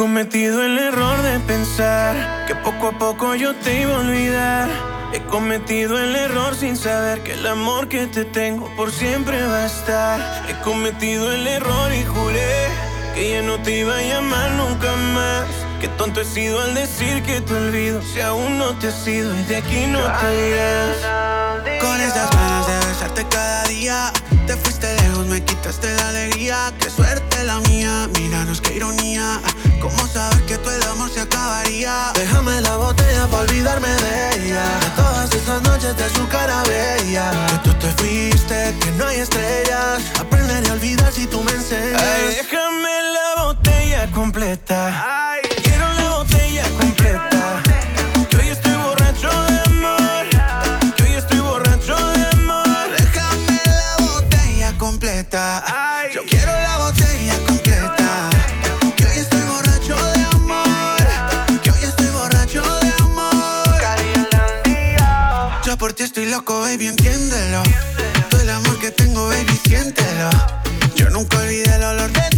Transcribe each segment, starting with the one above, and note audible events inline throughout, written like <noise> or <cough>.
He cometido el error de pensar que poco a poco yo te iba a olvidar. He cometido el error sin saber que el amor que te tengo por siempre va a estar. He cometido el error y juré que ya no te iba a llamar nunca más. Que tonto he sido al decir que te olvido si aún no te has ido y de aquí no te irás. Con esas ganas de besarte cada día me quitaste la alegría, qué suerte la mía, míranos qué ironía, cómo saber que todo el amor se acabaría. Déjame la botella para olvidarme de ella, de todas esas noches de su cara bella. Que tú te fuiste, que no hay estrellas, aprenderé a olvidar si tú me enseñas. Ay, déjame la botella completa. Ah. Yo quiero la botella completa. Que hoy estoy borracho de amor. Que hoy estoy borracho de amor. Yo por ti estoy loco, baby, entiéndelo. Todo el amor que tengo, baby, siéntelo. Yo nunca olvidé el olor de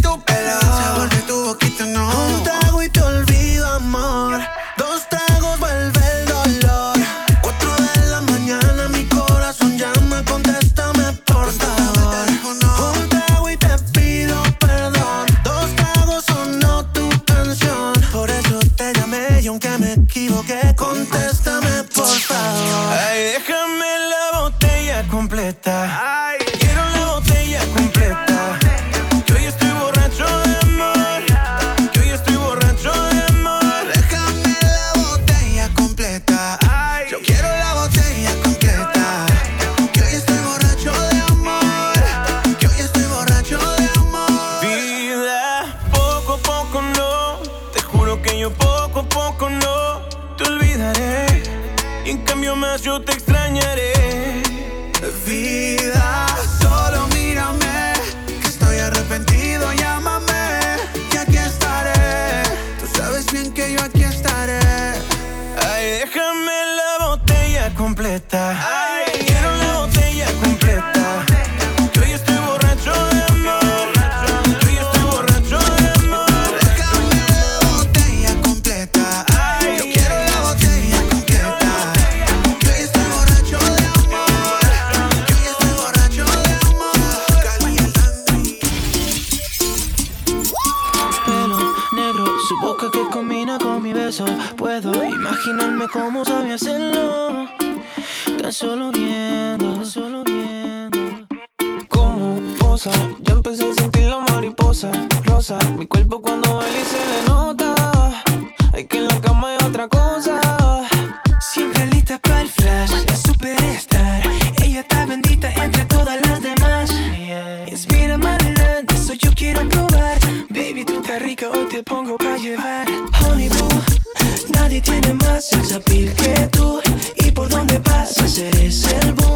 que hoy te pongo para llevar. Honey boo, nadie tiene más el sapir que tú. Y por donde pasas eres el boom.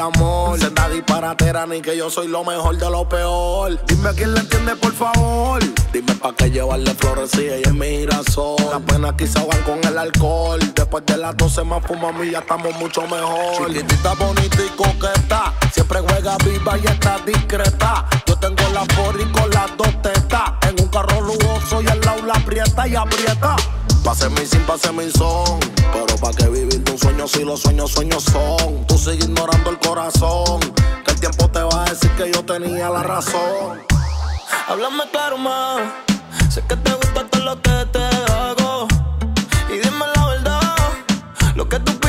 El amor. Senda disparatera ni que yo soy lo mejor de lo peor. Dime quién le entiende, por favor. Dime pa' qué llevarle flores si ella es mi girasol. Las penas quizá van con el alcohol. Después de las 12 más fumamos y ya estamos mucho mejor. Chiquitita, bonita y coqueta. Siempre juega viva y está discreta. Yo tengo la forri con las dos tetas. En un carro lujoso y al lado la aprieta y aprieta. Pase mi sin, pase mi son. Pero pa' que vivir de un sueño si los sueños, sueños son. Tú sigues ignorando el corazón. Que el tiempo te va a decir que yo tenía la razón. Háblame claro más. Sé que te gusta todo lo que te hago. Y dime la verdad. Lo que tú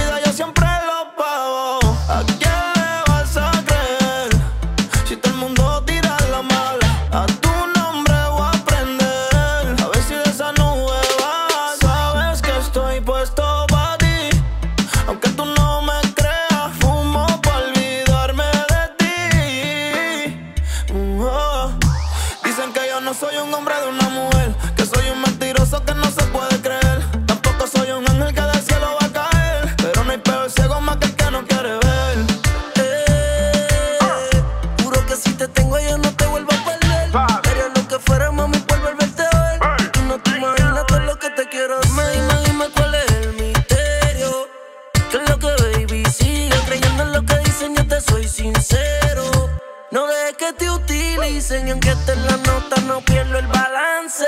utilicen y aunque esté en la nota no pierdo el balance.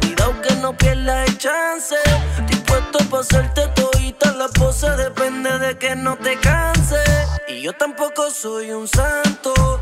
Cuidado que no pierdas el chance. Dispuesto pa' hacerte todita la pose Depende de que no te canses Y yo tampoco soy un santo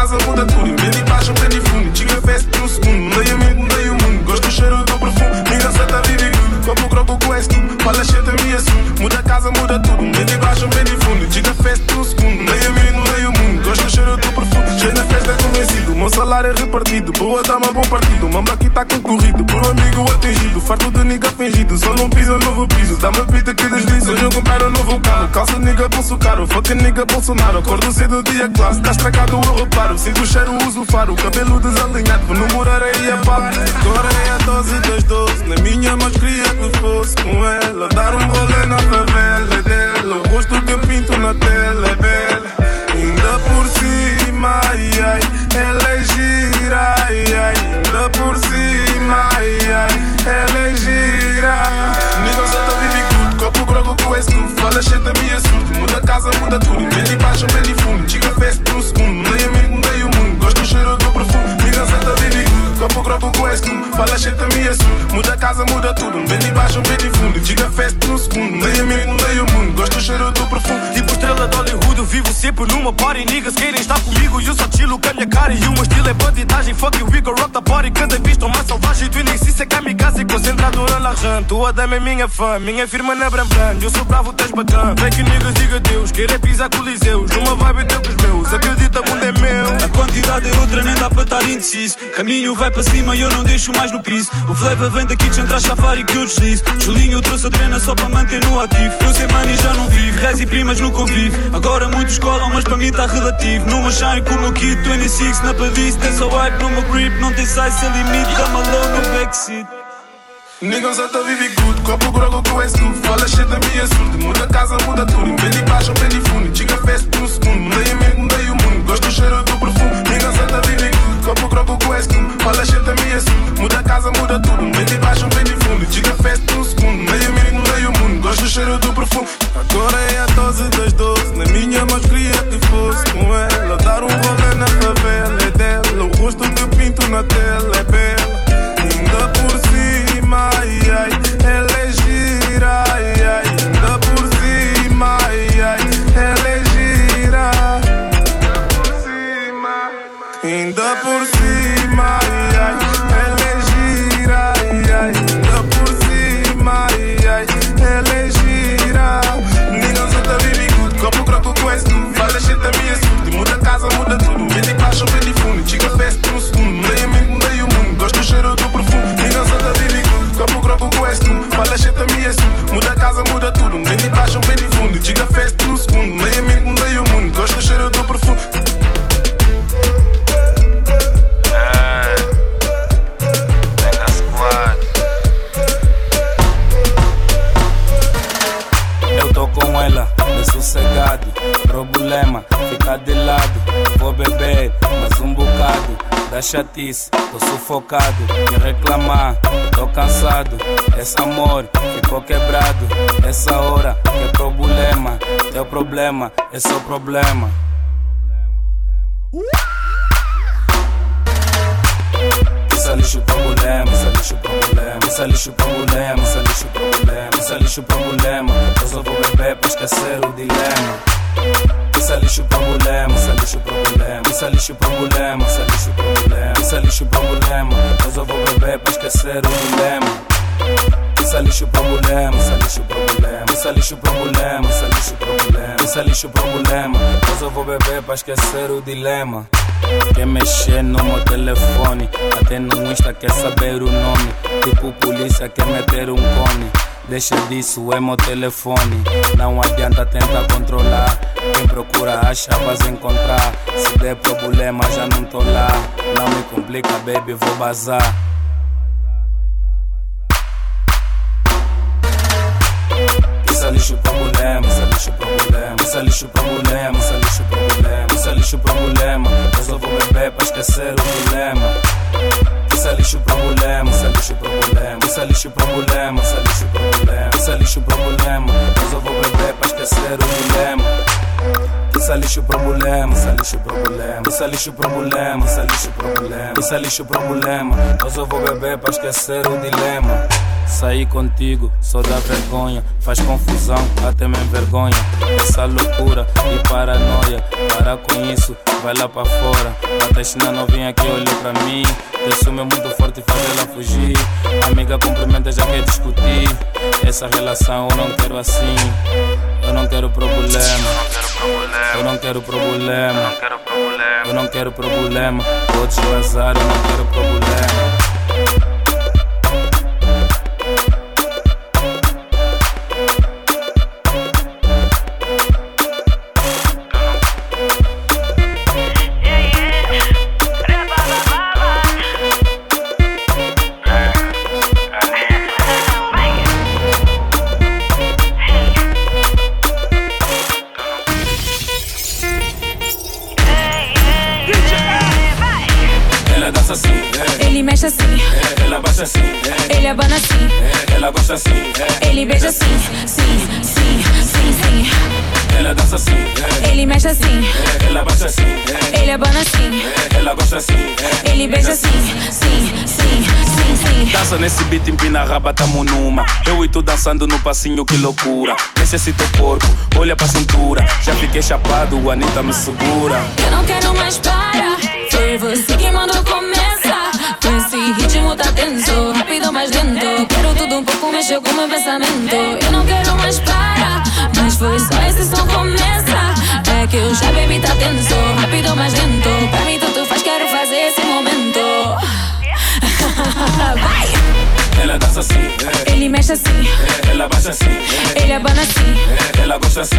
casa, muda tudo. Mede baixo, pede fundo. Chega fest no segundo. Mudei a mente, mudei o mundo. Gosto do cheiro do perfume. Só te vive copo grogo, tu és tu Fala shit, a minha Muda casa, muda tudo. Mede baixo, pede fundo salário é repartido. Boa dama, bom partido. Mamba aqui tá concorrido. Por um amigo atingido. Farto de nigga fingido. Só não pisa novo piso. Dá-me pita que desliza Hoje eu comprar um novo carro. Calça nigga, bolso caro. Fuck nigga, Bolsonaro. Acordo cedo, dia classe Tá estragado, eu reparo Sinto o cheiro, uso faro. Cabelo desalinhado. Vou namorar aí a papo Agora é a dose das doze Na minha mas queria que fosse com ela. Dar um rolê na favela é dela. O rosto que eu pinto na tela é bela Ainda por cima, ai, ai. Ela é gira, ai, ai. Ainda por cima, ai, ai. Ela é gira. Nigga, só tá vive curto. Copo grogo com esse tu Fala shit da minha surto Muda casa, muda tudo. Mede baixo, mede fundo. Chega fest no segundo. Mudei amigo, mudei o mundo. Gosto do cheiro esse tu Fala shit da minha surto Muda casa, muda tudo. Mede baixo, mede fundo. Chega fest no segundo. Mudei amigo, mudei o mundo. Gosto do cheiro do perfume. Tipo estrela de Hollywood, eu vivo sempre numa party. Niggas querem estar comigo e eu só chilo com a minha cara. E o meu estilo é bandidagem, fuck you, we go rock the party. Cada vez estou mais selvagem, tu nem se é kamikaze Concentrado na larran, tua dama é minha fã Minha firma na Brambrand, eu sou bravo, tens bacana. Vem que niggas diga Deus, querer pisar coliseus Numa vibe teu com os meus, acredito indeciso. Caminho vai para cima e eu não deixo mais no piso. O flavor vem da kitchen, traz safari que eu deslizo. Julinho trouxe a drena só para manter no ativo. Eu sei money já não vivo, res e primas no convivo. Agora muitos colam, mas para mim tá relativo. Numa shine com o kit 26 na playlist. Tem só wipe no meu grip, não tem size sem limite. Dá malão no backseat. Niggas só tá vive good, copo grogo com esse tudo Fala shit da minha surdo, muda casa, muda tudo Bem de baixo, bem de fundo, chica fest por um segundo Mudei amigo, mudei o mundo, gosto do cheiro do perfume Niggas só tá vive good, copo grogo com esse tudo Fala shit da minha surdo, muda casa, muda tudo. Bem de baixo, bem de fundo, chica fest por um segundo. Mudei amigo, mudei o mundo, gosto do cheiro do perfume. Agora é a dose das doze. Na minha mãos queria que fosse com ela Dar um rolê na favela, é dela O rosto que pinto na tela Da chatice, tô sufocado. Me reclamar, tô cansado. Esse amor ficou quebrado. Essa hora é problema. Teu problema, esse é o problema. Isso é lixo problema, isso é lixo problema, isso é lixo problema, isso é lixo problema, isso é lixo problema. Eu só vou beber pra esquecer o dilema. Isso é lixo problema, isso é lixo problema, isso é lixo problema, isso é lixo problema, isso é lixo problema. Eu só vou beber pra esquecer o dilema. Isso é lixo problema, isso é lixo problema, isso é lixo problema, isso é lixo problema, isso é lixo problema. Eu só vou beber pra esquecer o dilema. Quer mexer no meu telefone, até no Insta quer saber o nome. Tipo polícia quer meter um cone. Deixa disso, é meu telefone. Não adianta tentar controlar. Quem procura acha, vais encontrar. Se der problema, já não tô lá. Não me complica, baby, vou bazar. É lixo problema, isso é lixo problema, isso é lixo problema, isso é lixo problema, isso é lixo problema. Eu só vou beber pra esquecer o dilema. Isso é lixo problema, isso é lixo problema, isso é lixo problema, isso é lixo problema, isso é lixo problema. Eu só vou beber pra esquecer o dilema. Isso é lixo problema, isso é lixo problema, isso é lixo problema, isso é lixo problema, isso é lixo problema. Eu só vou beber pra esquecer o dilema. Sair contigo só dá vergonha, faz confusão, até me envergonha. Essa loucura e paranoia, para com isso, vai lá pra fora. Bate na novinha que olhou pra mim, ciúme é muito forte e faz ela fugir. Amiga cumprimenta já quer discutir, essa relação eu não quero assim. Eu não quero problema, eu não quero problema, eu não quero problema. Podes vazar, eu não quero problema. Baixa assim, é, ele abana assim, é, ela gosta assim, é, ele beija assim, sim, sim, sim, sim. ela dança assim, é, Ele mexe assim, é, ela baixa assim, é, ele abana assim, é, ela gosta assim, é, ele beija assim, sim, sim, sim, sim. Dança nesse beat, empina a raba, tamo numa. Eu e tu dançando no passinho, que loucura. Teu corpo, olha pra cintura. Já fiquei chapado, a Anitta me segura. Eu não quero mais parar, foi você que mandou começar. Ritmo tá tenso, rápido, mais lento. Quero tudo um pouco, mexeu com meu pensamento. Eu não quero mais parar, mas foi só esse som começa. É que eu já bebi, tá tenso, rápido, mais lento. Pra mim tanto faz, quero fazer esse momento. <laughs> Vai! Ela dança assim, é. ele mexe assim, é. ela baixa assim, é. ele abana assim, ela gosta assim,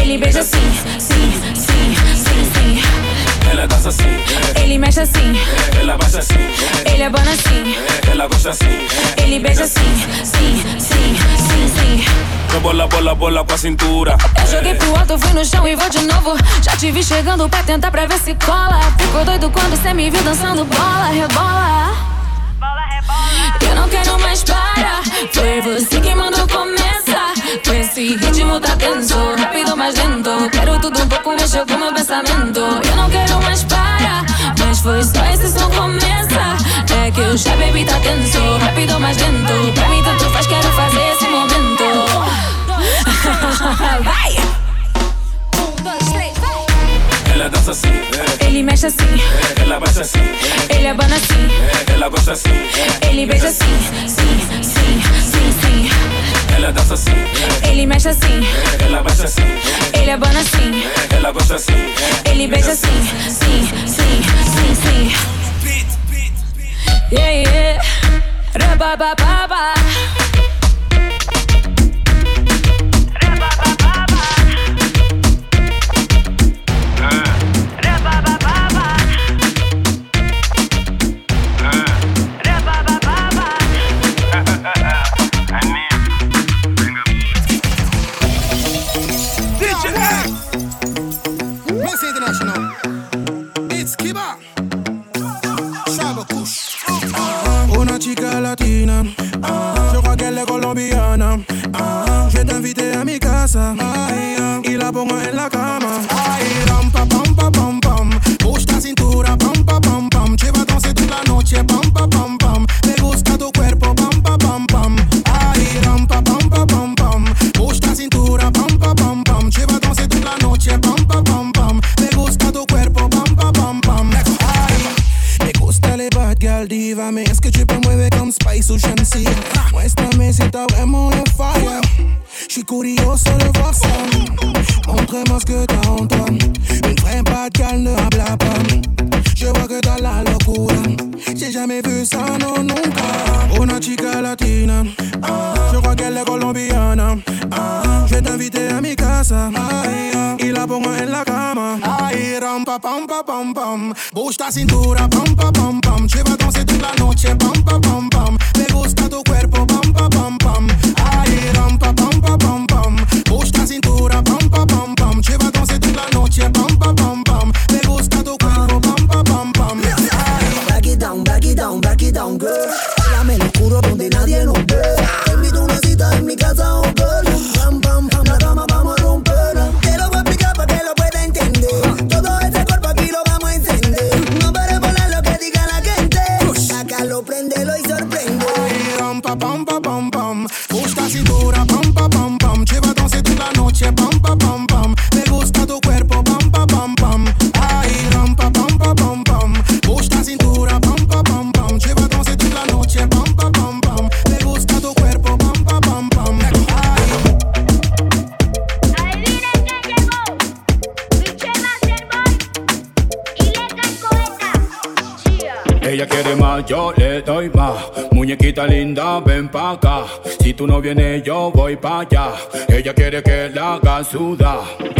ele beija assim, sim, sim, sim. sim ela dança assim. Ele mexe assim, ela baixa assim. Ele abana assim, ela gosta assim. Ele beija assim, sim, sim, sim, sim. Eu bola, bola, bola com a cintura. Eu joguei pro alto, fui no chão e vou de novo. Já te vi chegando pra tentar pra ver se cola. Ficou doido quando cê me viu dançando bola, rebola. Eu não quero mais parar. Foi você que mandou começar. Com esse ritmo tá tenso, rápido mais lento. Quero tudo um pouco, mexeu com meu pensamento. Eu não quero mais parar. Mas foi só esse som começa. É que eu já bebi, tá tenso, rápido mais lento. Pra mim tanto faz, quero fazer esse momento. Vai! Ela dança assim, é. ele mexe assim, é, ela baixa assim, é. ele abana assim, ela gosta assim, ele beija assim, sim, sim, sim, sim. Ela dança assim, ele mexe assim, ela baixa assim, ele abana assim, ela gosta assim, ele beija assim, sim, sim, sim, sim. Yeah, yeah, rabababa. Si tú no vienes, yo voy pa' allá. Ella quiere que la haga sudar.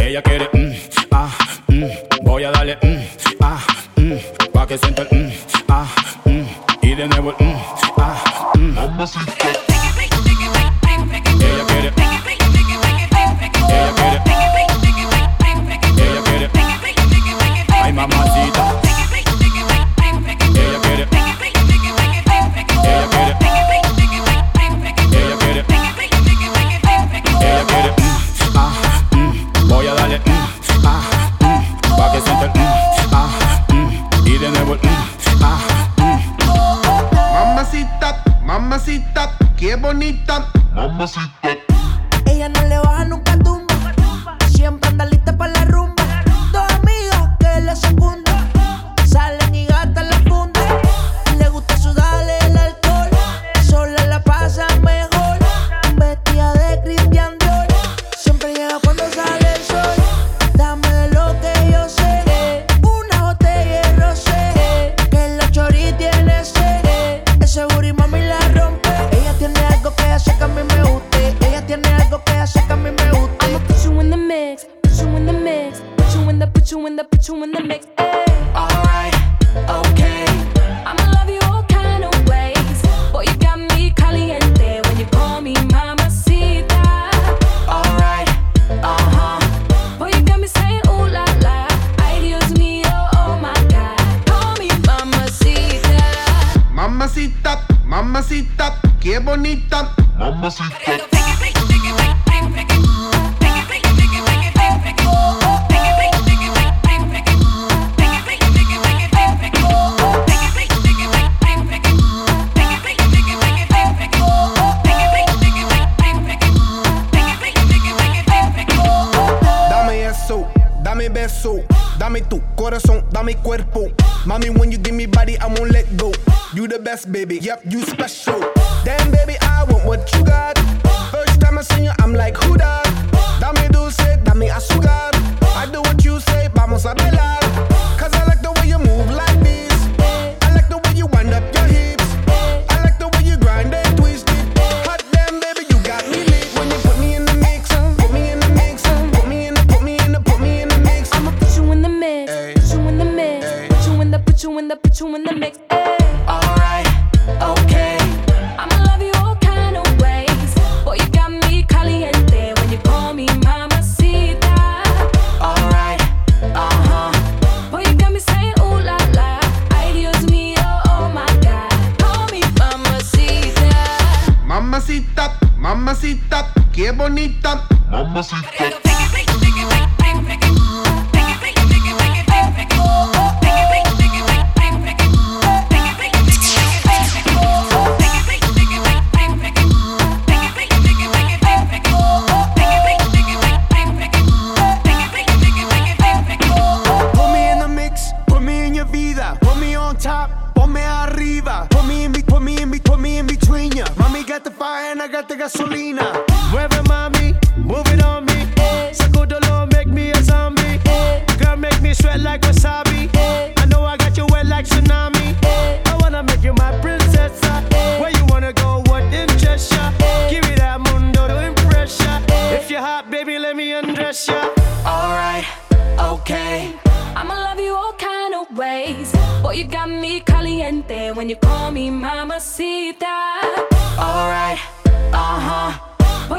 Got the fire and I got the gasolina. Mueve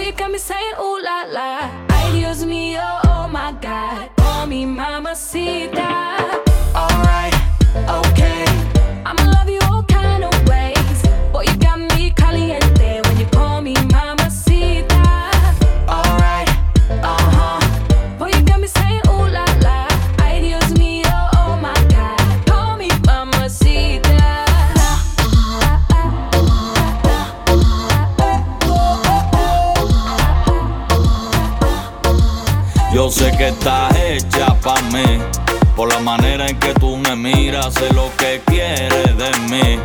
you got me saying ooh la la. Ay, Dios mío, oh, oh my God. Por la manera en que tú me miras, sé lo que quieres de mí.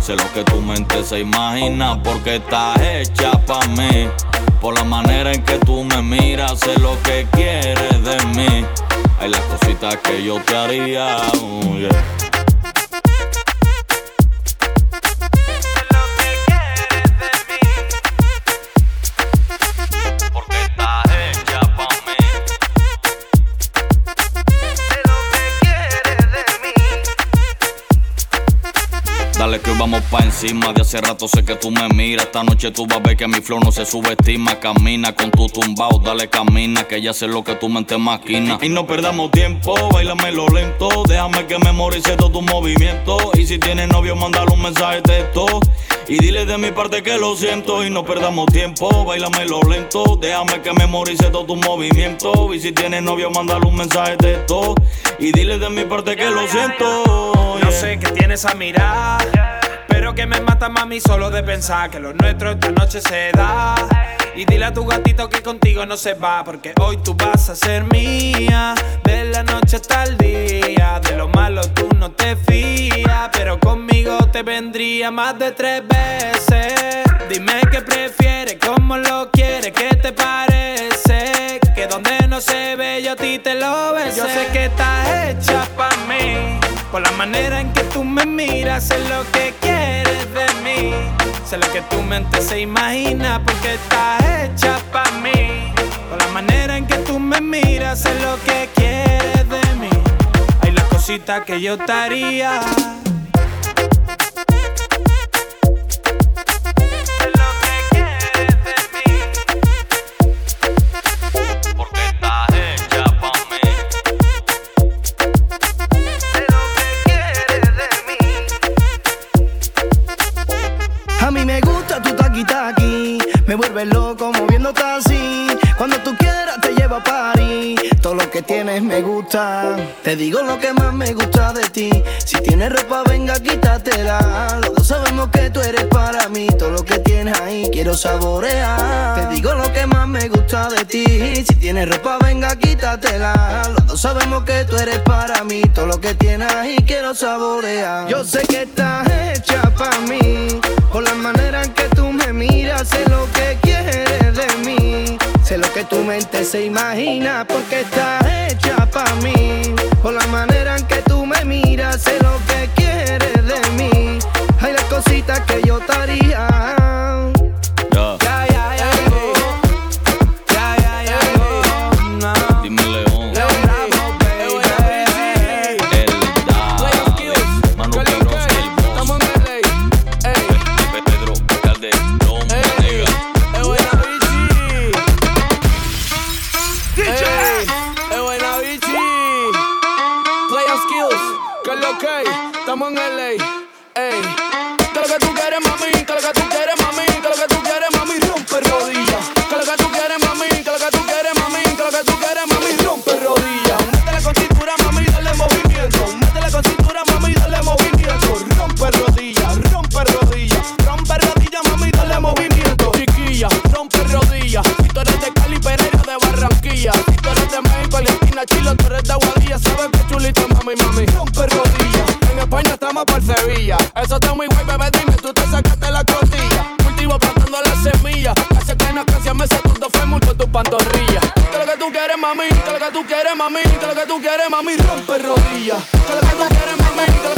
Sé lo que tu mente se imagina porque estás hecha pa' mí. Por la manera en que tú me miras, sé lo que quieres de mí. Hay las cositas que yo te haría. oh, yeah. Vamos pa' encima. De hace rato sé que tú me miras. Esta noche tú vas a ver que mi flow no se subestima. Camina con tu tumbao, dale camina. Que ya sé lo que tu mente maquina. Y no perdamos tiempo, lo lento. Déjame que memorice todo tu movimiento. Y si tienes novio, mándale un mensaje de texto. Y dile de mi parte que lo siento y no perdamos tiempo. lo lento, déjame que memorice todo tu movimiento. Y si tienes novio, mándale un mensaje de texto. Y dile de mi parte que lo siento. No yeah. sé qué tiene esa mirada, pero que me mata mami solo de pensar que lo nuestro esta noche se da. Y dile a tu gatito que contigo no se va, porque hoy tú vas a ser mía. De la noche hasta el día, de lo malo tú no te fías, pero conmigo te vendría más de tres veces. Dime qué prefieres, cómo lo quieres, qué te parece. Que donde no se ve yo a ti te lo besé. Yo sé que estás hecha pa' mí. Por la manera en que tú me miras, sé lo que quieres de mí. Sé lo que tu mente se imagina porque está hecha para mí. Por la manera en que tú me miras, sé lo que quieres de mí. Hay las cositas que yo estaría. me gusta tu taqui taqui. Me vuelves loco moviéndote así. Cuando tú quieras te llevo a París. Todo lo que tienes me gusta. Te digo lo que más me gusta de ti. Si tienes ropa, venga, quítatela. Los dos sabemos que tú eres para mí. Todo lo que tienes ahí quiero saborear. Te digo lo que más me gusta de ti. Si tienes ropa, venga, quítatela. Los dos sabemos que tú eres para mí. Todo lo que tienes ahí quiero saborear. Yo sé que estás hecha para mí. Por la manera en que tú me miras, sé lo que quieres de Sé lo que tu mente se imagina porque está hecha para mí. Por la manera en que tú me miras, sé lo que quieres de mí. Hay las cositas que yo estaría. quieres, mami, que lo que tú quieres, mami, rompe rodillas. Que lo que tú quieres, mami, que lo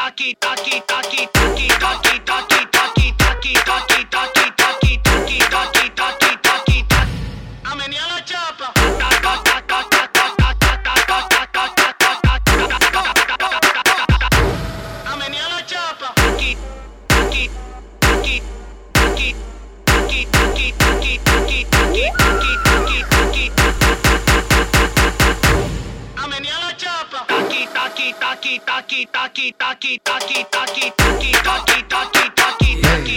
taki taki taki taki taki taki taki taki taki taki taki taki taki taki taki taki taki taki taki taki taki taki taki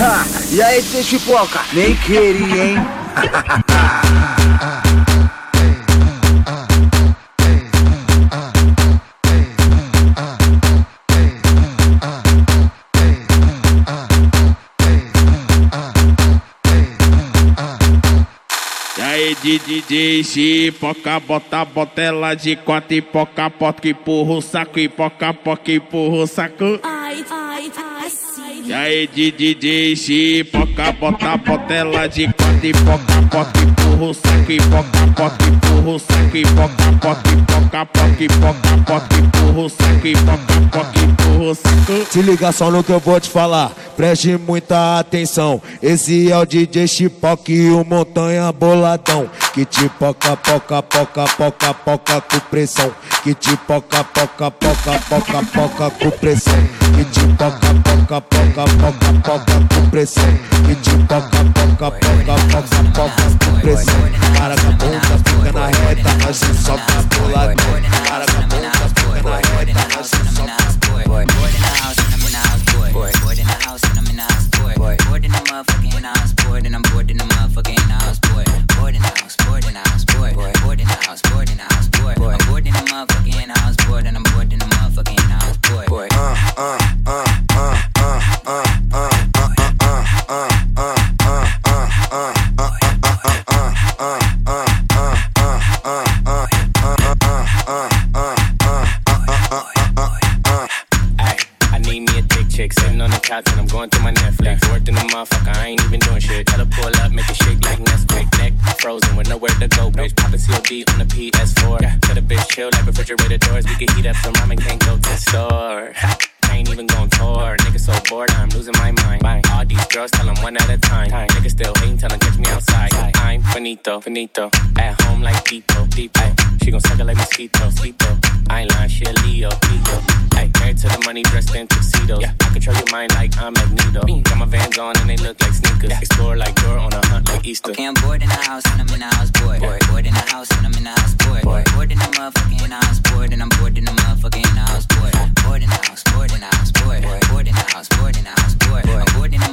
Ah, e aí, seu chipoca? Nem queria, hein? E aí, DJ Chipoca, bota a botela de quatro e poca, poca, empurra o saco, e poca, poca, empurra o saco. Ai, ai, ai, sim. E aí, DJ Chipoca, bota a botela de quatro e poca, poca, empurra o saco, e poca, poca, empurra o saco, e poca, poca, poca, poca, poca, poca, empurra o saco, e poca, poca, Se liga só no que eu vou te falar, preste muita atenção. Esse é o DJ Chipoca e o Montanha Boladão. Que te poca, poca, poca, poca, poca com pressão. Que te poca, poca, poca, poca, poca com pressão. Que te poca, poca, poca, poca, poca com pressão. Que te poca, poca, poca, poca, poca com pressão. Cara com a bunda fica na reta, assim só pra boladão. Cara com a bunda fica na reta, assim só pra motherfucking house, boy. And I'm bored in the motherfucking house, boy. Boy. Uh, uh, uh, uh, uh, uh, uh, uh, uh, uh, uh, I need me a thick chick sitting on the couch and I'm going through my Netflix. Worked in the motherfucker, I ain't even doing shit. Tell her pull frozen with nowhere to go, bitch. Poppin' COD on the PS4. Tell the bitch chill like refrigerator doors. We can heat up so mama can't go to the store. I ain't even going tour. Nigga so bored, I'm losing my mind. Bye. All these girls tell them one at a time. Nigga still hating, tell them catch me outside. I'm finito, finito. At home like Tito, Tito. She gon' suck it like mosquito, mosquito. I ain't lying, she a Leo, Leo. Ay, married to the money, dressed in tuxedos. Yeah, I control your mind like I'm Magneto. Got my Vans on and they look like sneakers. Explore like Dora on a hunt like Easter. Okay, I'm bored in the house and I'm in the house, boy. Boy, bored in the house and I'm in the house, boy. Boy, bored in the motherfucking house, boy. And I'm bored in the motherfucking house, boy. Bored in the house, bored in the house. Boy, bored in the house, bored in the house. Boy, I'm bored in the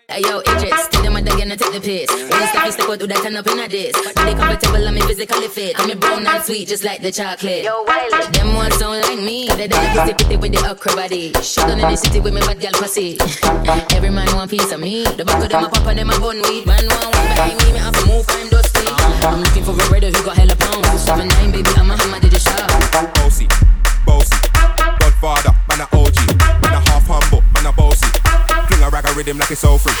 Hey yo, Idris, tell them again and take the piss. When you step, you step out, do that turn up in a this. They comfortable and me physically fit. I'm brown and sweet, just like the chocolate. Yo, Wiley. Them ones don't like me. They don't pussy pretty with the okra body. Shut down in the city with me bad girl pussy. <laughs> Every man want piece of me. The back of them a pop and them a bun weed. Man want one behind me, me have to move, I'm dusty. I'm looking for a brother who got hella pounds. Seven nine, baby, I'm a hammer, did the shop. Rhythm like it's all free.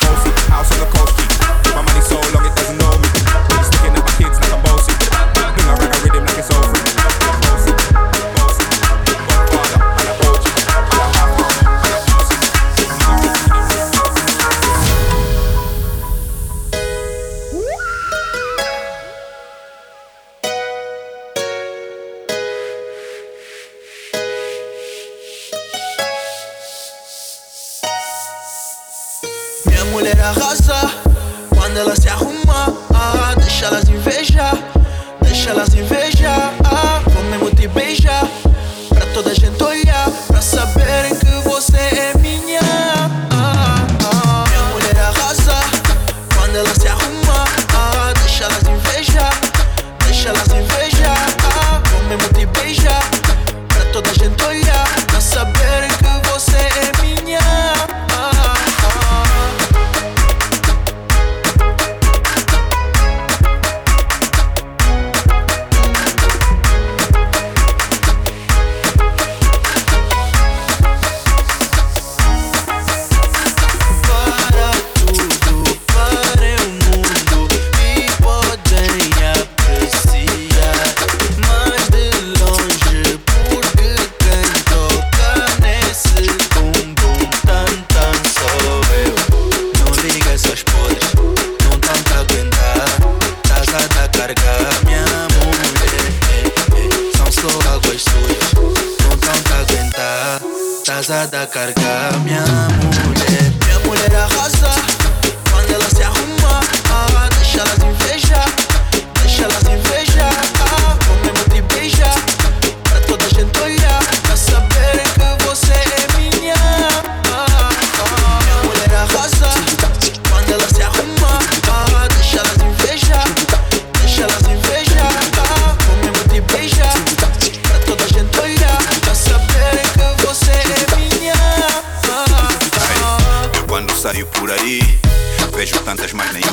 Bossy, house on the coast G. My money so long it doesn't know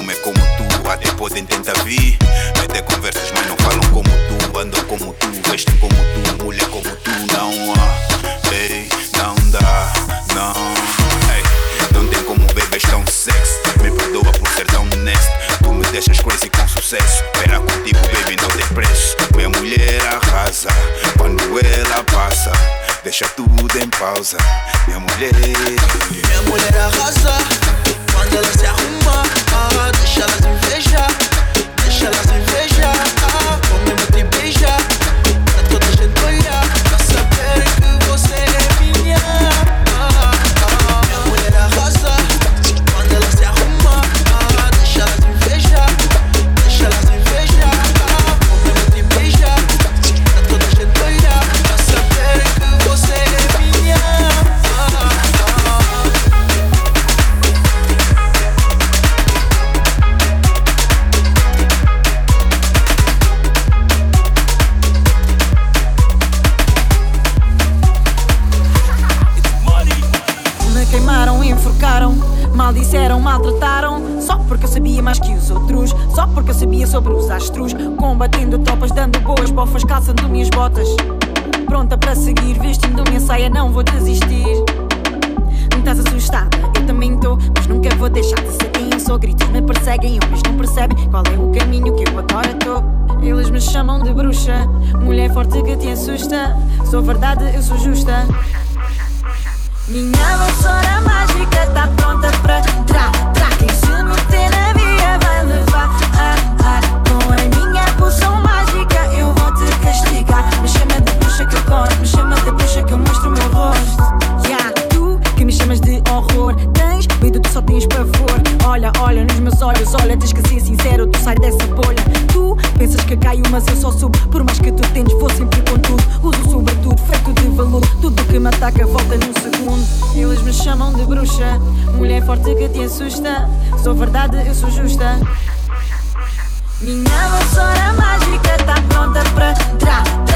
nenhuma é como tu Até podem tentar vir. Meter conversas, mas não falam como tu. Andam como tu, vestem como tu Mulher como tu, não há Ei, não dá, não. Ei, não tem como bebês tão sexy. Me perdoa por ser tão next Tu me deixas crazy com sucesso. Pera contigo, baby, não tem preço. Minha mulher arrasa Quando ela passa. Deixa tudo em pausa. Minha mulher Minha mulher arrasa quando ela se arruma. Ah, deixa elas invejar, deixa elas invejar. Botas. Pronta para seguir, vestindo minha saia, não vou desistir. Estás assustada, eu também tô, mas nunca vou deixar de ser quem eu sou. Gritos me perseguem, homens não percebem qual é o caminho que eu agora tô. Eles me chamam de bruxa, mulher forte que te assusta. Sou verdade, eu sou justa. Minha vassoura mágica tá pronta pra tra, me chama de bruxa que eu mostro o meu rosto. Yeah, tu que me chamas de horror, tens medo, tu só tens pavor. Olha, olha nos meus olhos, olha, tens que ser sincero, tu sai dessa bolha. Tu pensas que caio, mas eu só subo. Por mais que tu tentes, vou sempre com tudo. Uso sobretudo, feito de valor. Tudo que me ataca volta num segundo. Eles me chamam de bruxa, mulher forte que te assusta. Sou verdade, eu sou justa. Minha vassoura mágica tá pronta pra tra, tra.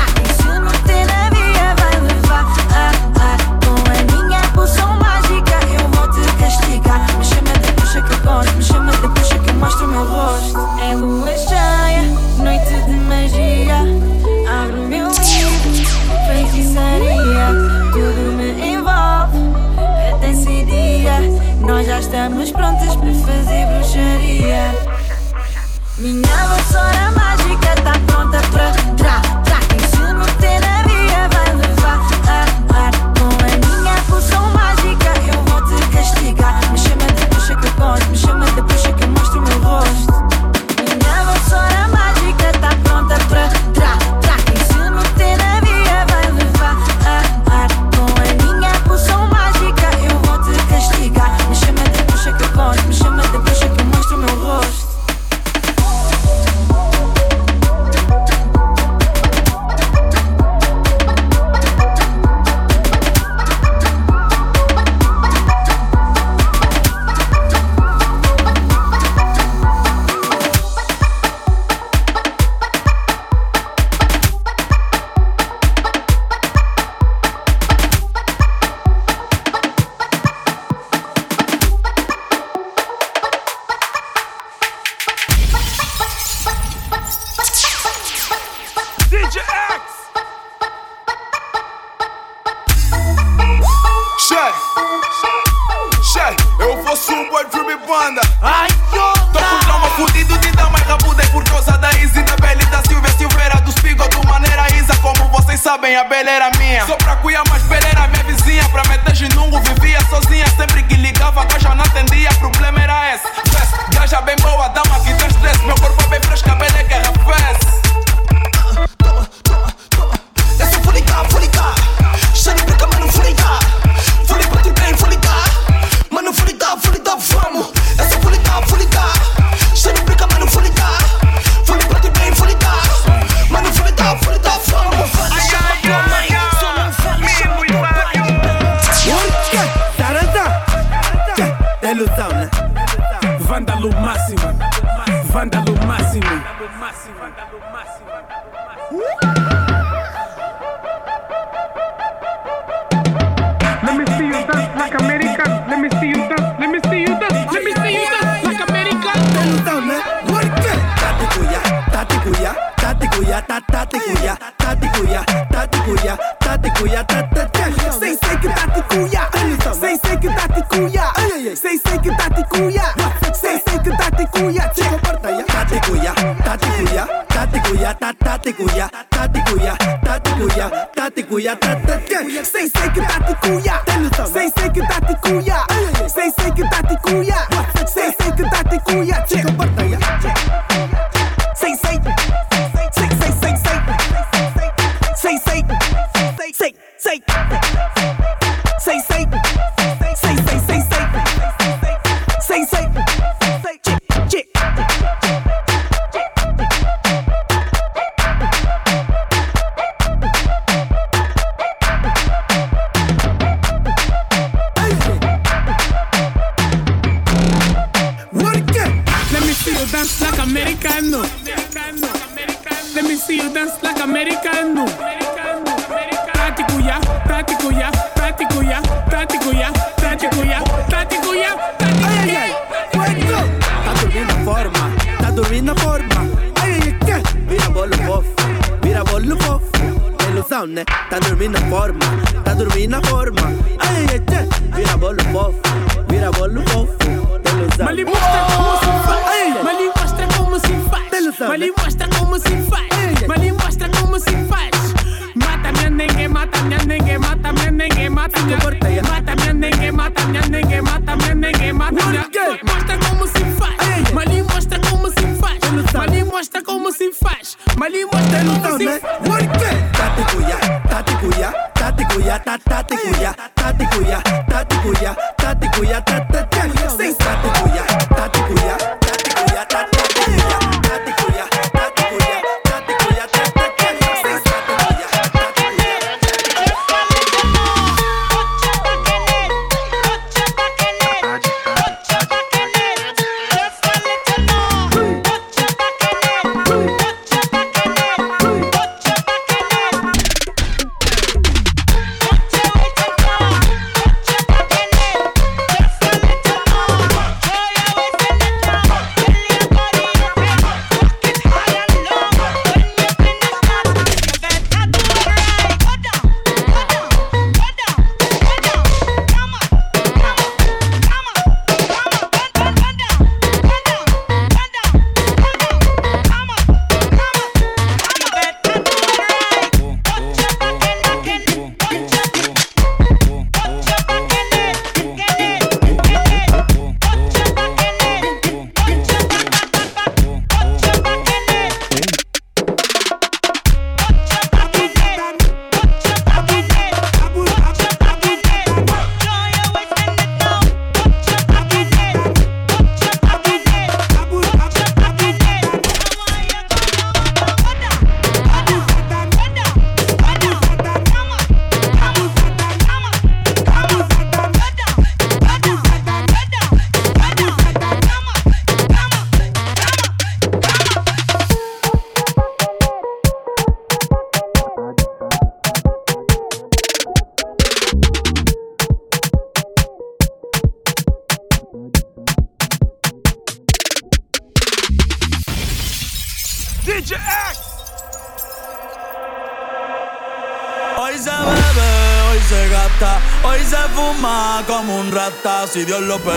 Estamos prontas para fazer bruxaria. Minha vassoura mágica tá pronta pra tra, forma. Ai, eche, vira bolo fofo, vira bolo fofo. Mali mostra como se faz. Mali mostra como se faz. Mali mostra como se faz. Mali mostra como se faz. Mata minha nengue, mata minha nengue, mata minha nengue, mata minha mata minha nengue, mata minha nengue, mata minha nengue, mata minha cuya, ta ta te cuya, ta te cuya, ta te cuya, ta te cuya, ta ta ta. Say ta te si Dios lo permite.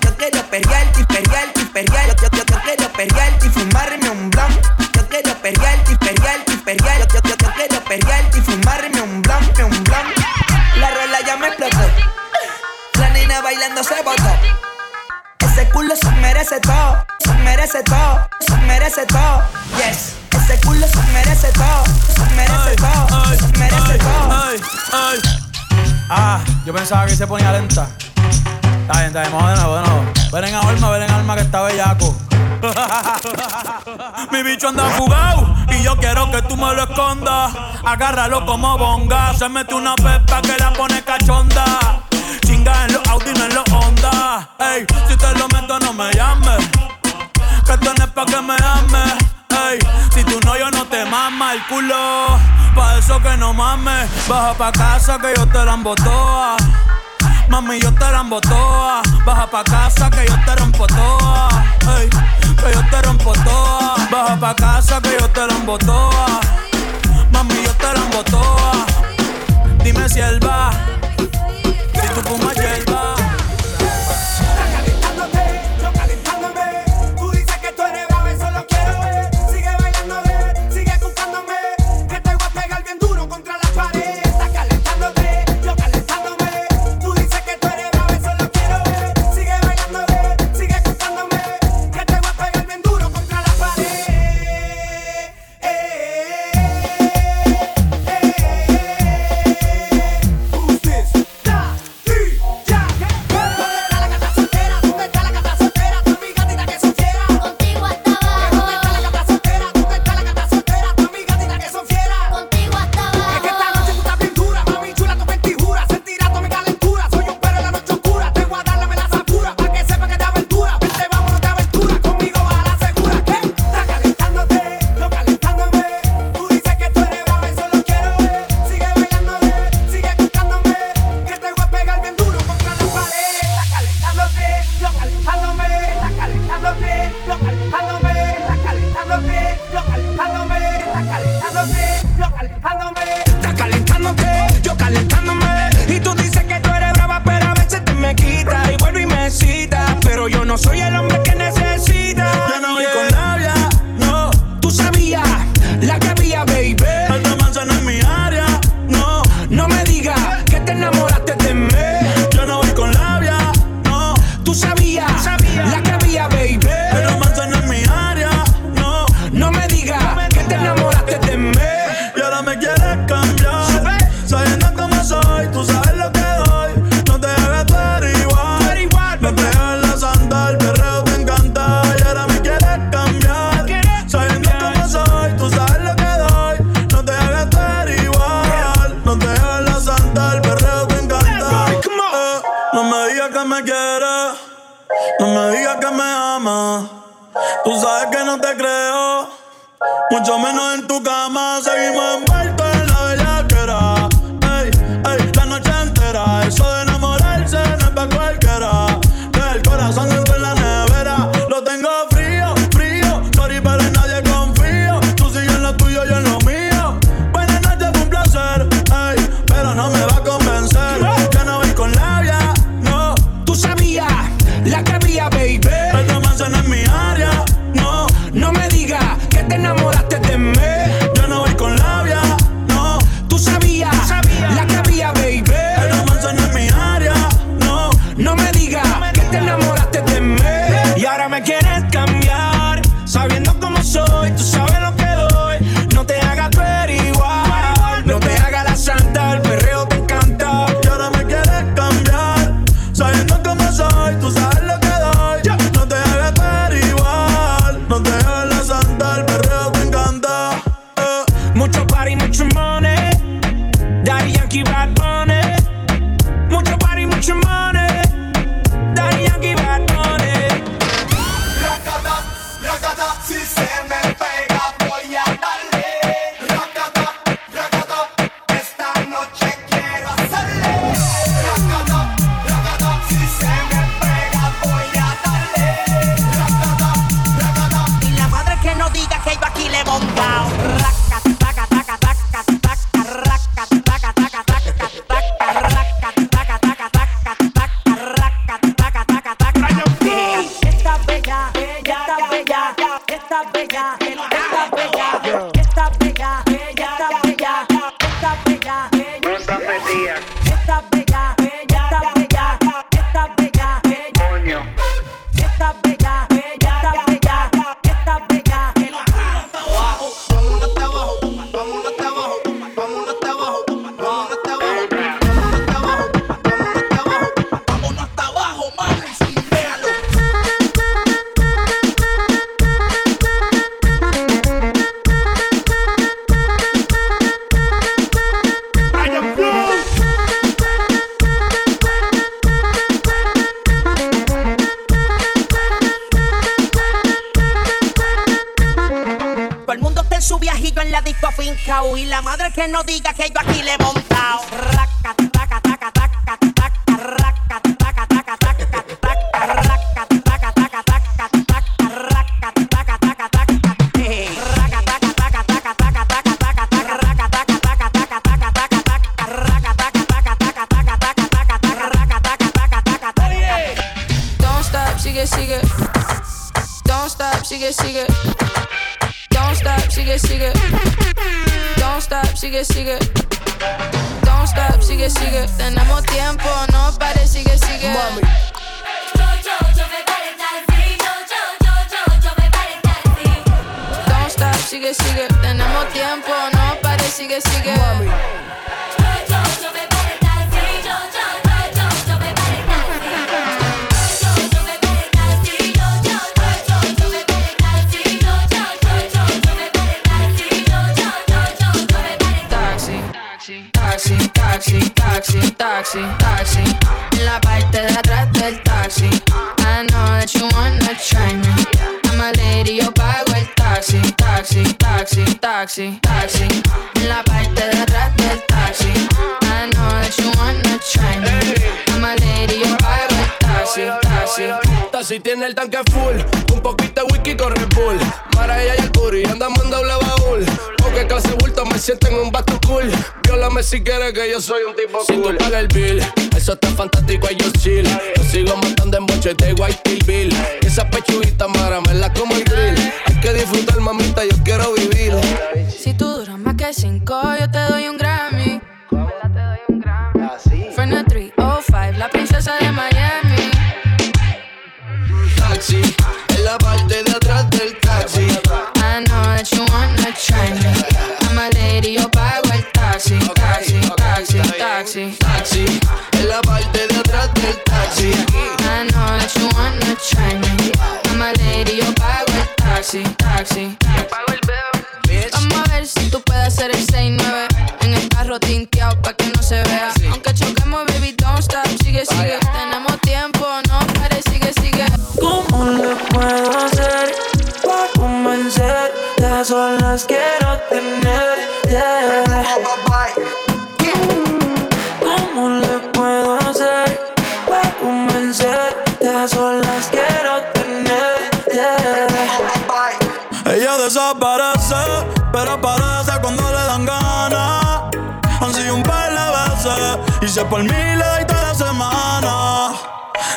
quiero perrear, y perrear, y perrear. Yo, yo, yo, yo quiero perrear y fumarme un blunt. Yo quiero perrear, y perrear, y perrear. Yo, yo, yo, yo quiero perrear y fumarme un blunt, un blunt. La rola ya me explotó. La nena bailando se botó. Ese culo se merece todo, se merece todo, se merece todo. Yes. Ese culo se merece todo, se merece todo, se merece todo. Ay, ay, ay. Ah, yo pensaba que se ponía lenta. Está bien, está bien, bueno, bueno. Ven en alma, ven en alma que está bellaco. <laughs> Mi bicho anda fugado y yo quiero que tú me lo escondas. Agárralo como bonga. Se mete una pepa que la pone cachonda. Chinga en los Audi, no en los Honda. Ey, si te lo meto, no me llames. Que esto pa' que me ames. Ey, si tú no, yo no te mama el culo. Pa' eso que no mames. Baja pa' casa que yo te la embotoa. Mami, yo te la toa. Baja pa' casa que yo te rompo toa. Ey, que yo te rompo toa. Baja pa' casa que yo te la toa. Mami, yo te la toa. Dime si él va. Si tú fumas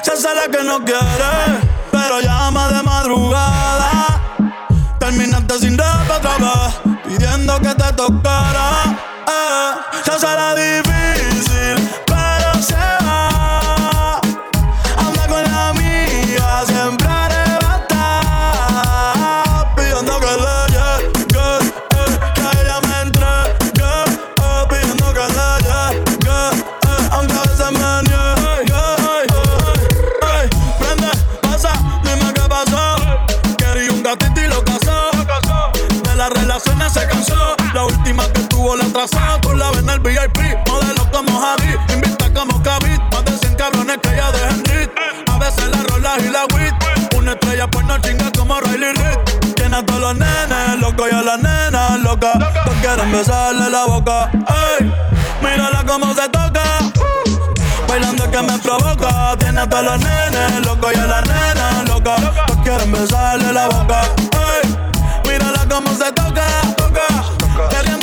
Chance la que no quiere, pero llama de madrugada. Terminaste sin rap otra vez, pidiendo que te tocara. Eh. pasado, tú la ves en el VIP. Modelos como Javi, invita como Kavit. Más de 100 cabrones que ya dejen rit. A veces la rolas y la wit. Una estrella pues no chinga como Riley Reid. Tiene a todos los nenes, loco y a las nenas loca. No quieren besarle la boca. Ey, mírala como se toca. Bailando que me provoca. Tiene a todos los nenes, loco y a las nenas loca. No quieren besarle la boca. Ey, mírala como se toca. toca.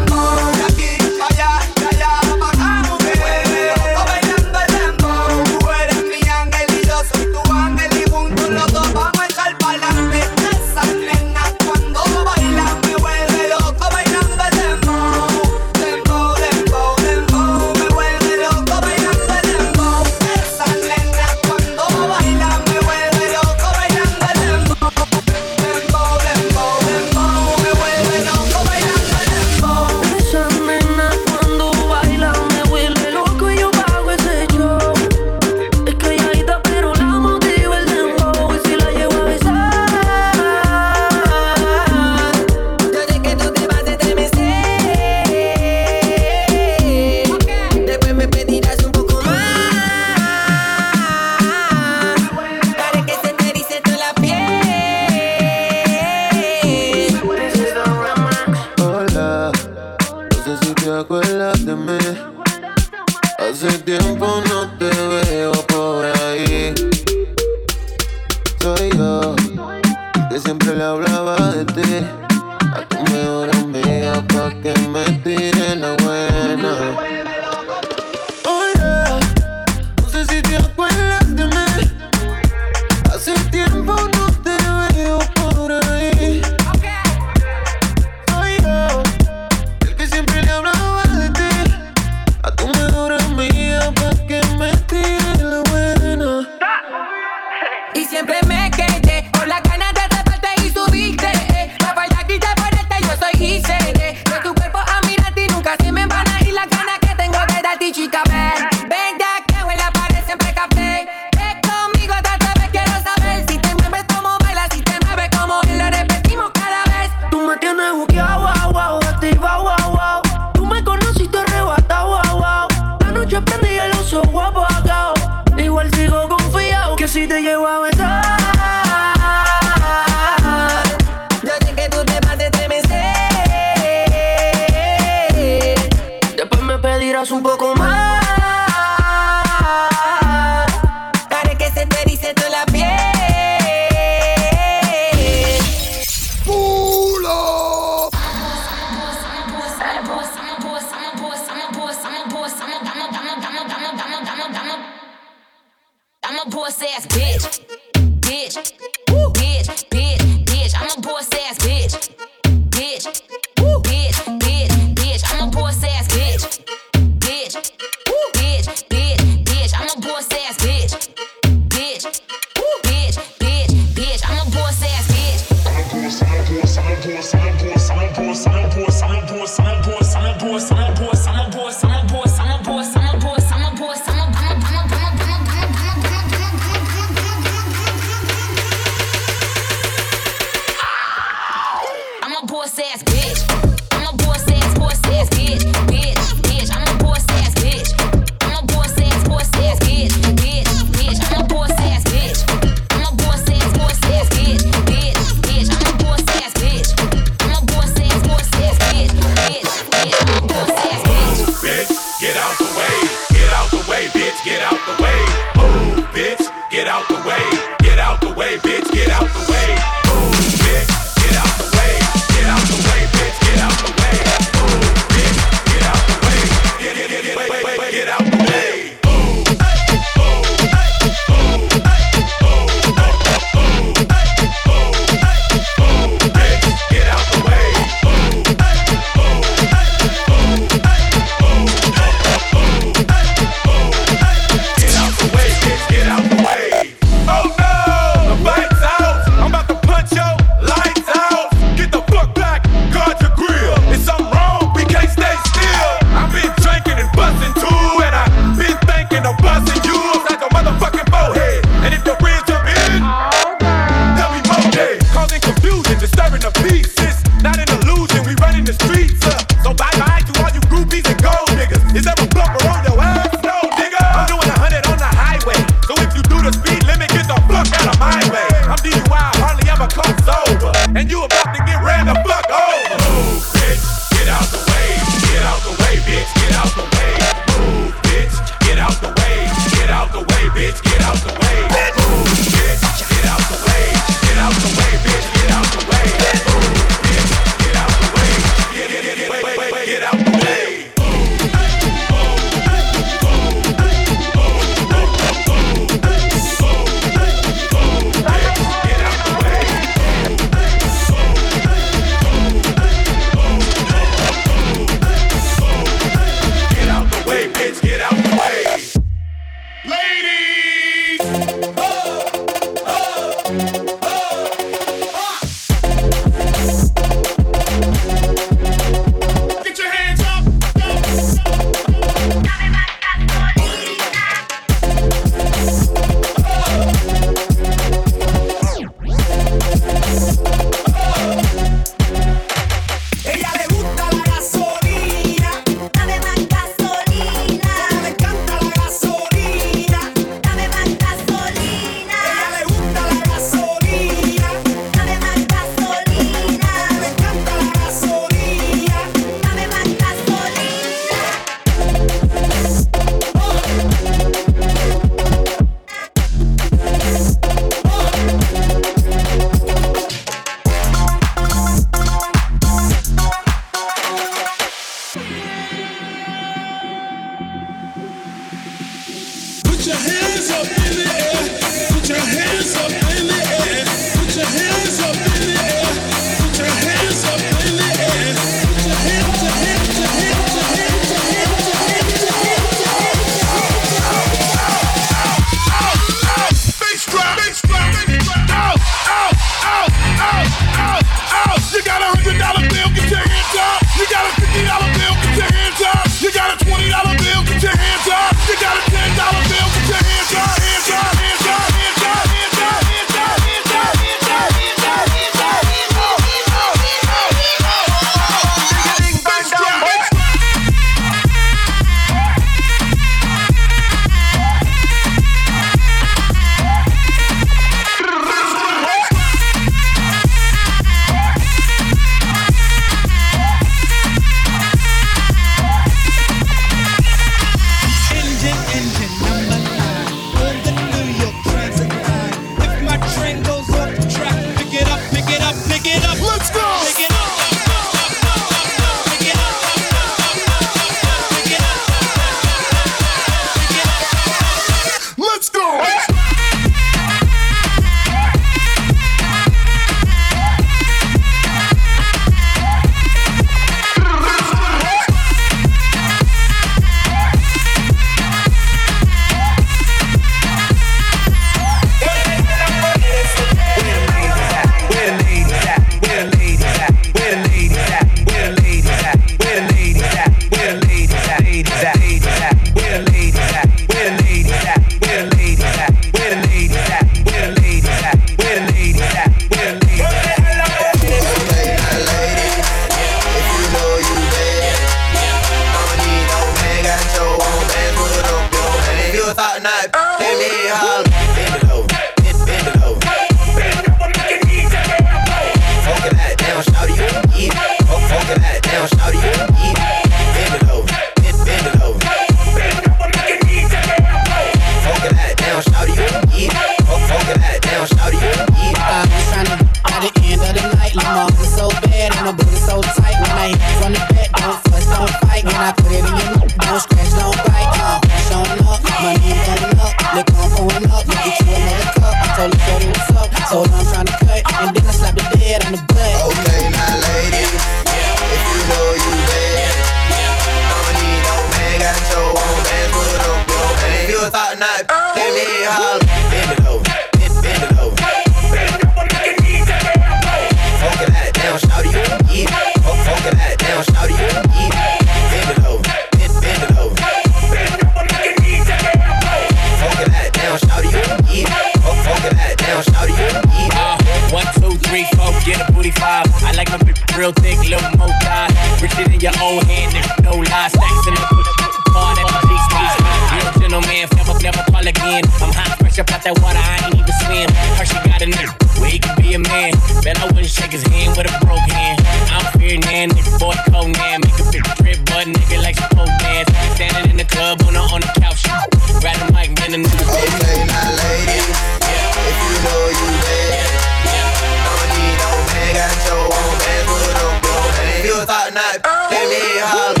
you thought not, let me holler.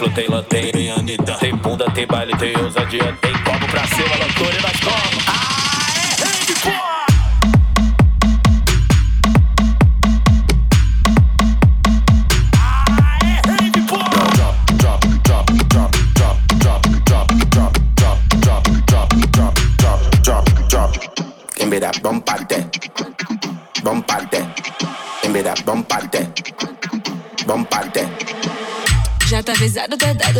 templo, tem lanterna, tem tem bunda, tem baile, tem ousadia, tem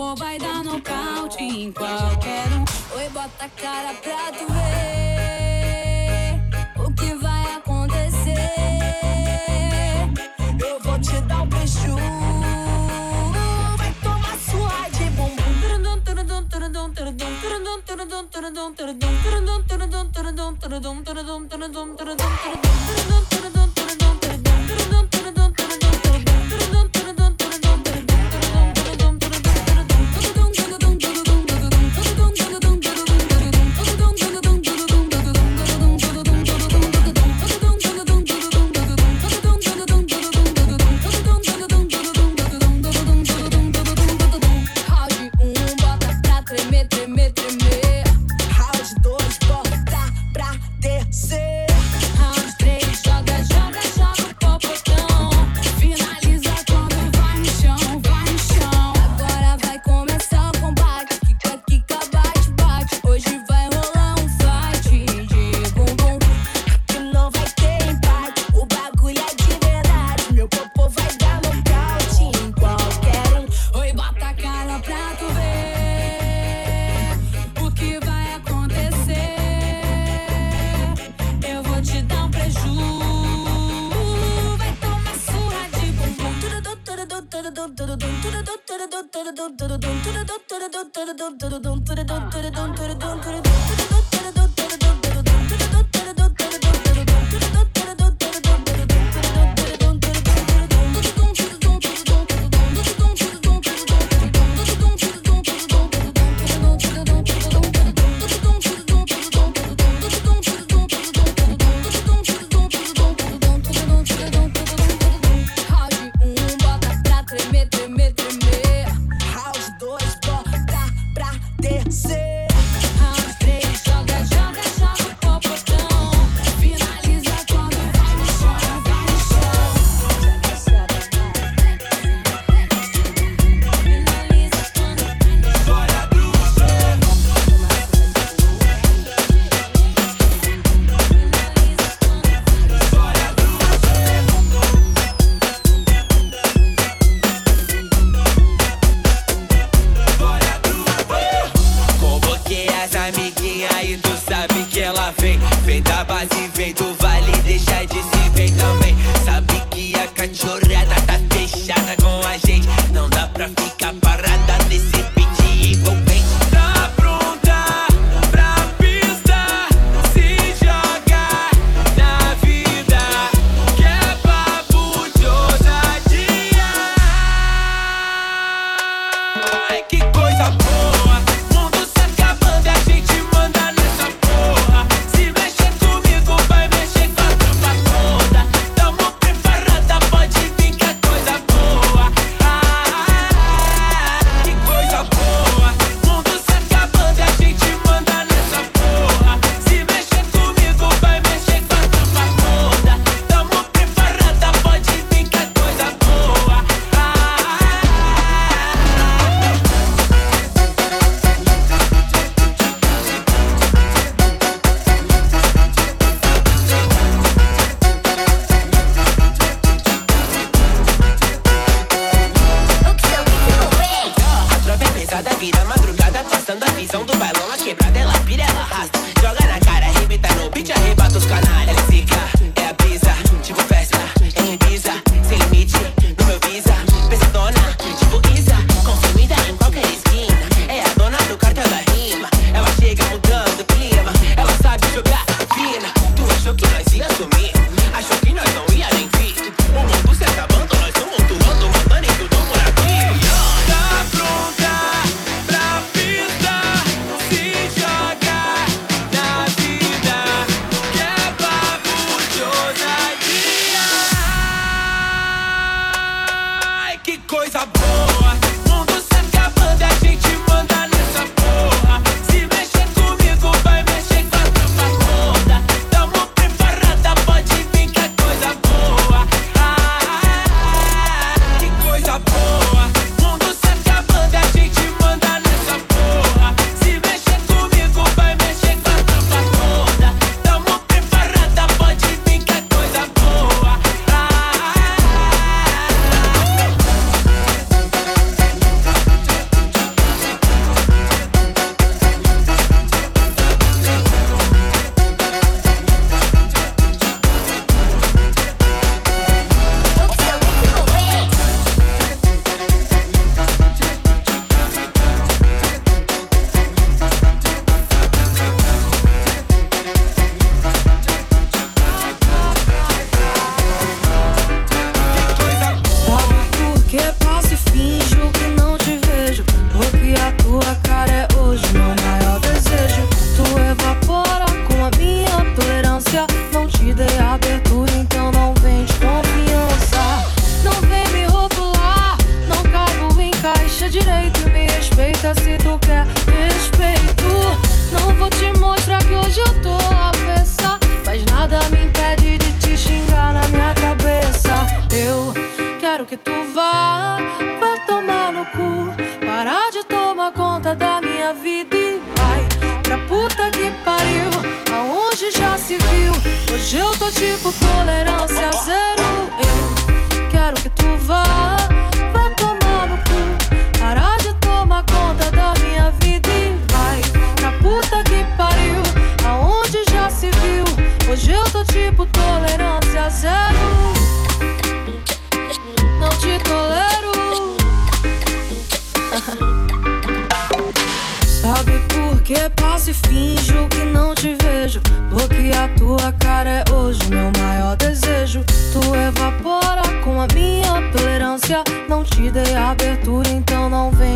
vai dar nocaute em qualquer um. Oi, bota a cara pra tu ver o que vai acontecer. Eu vou te dar um beijo. Vai tomar sua de bumbum.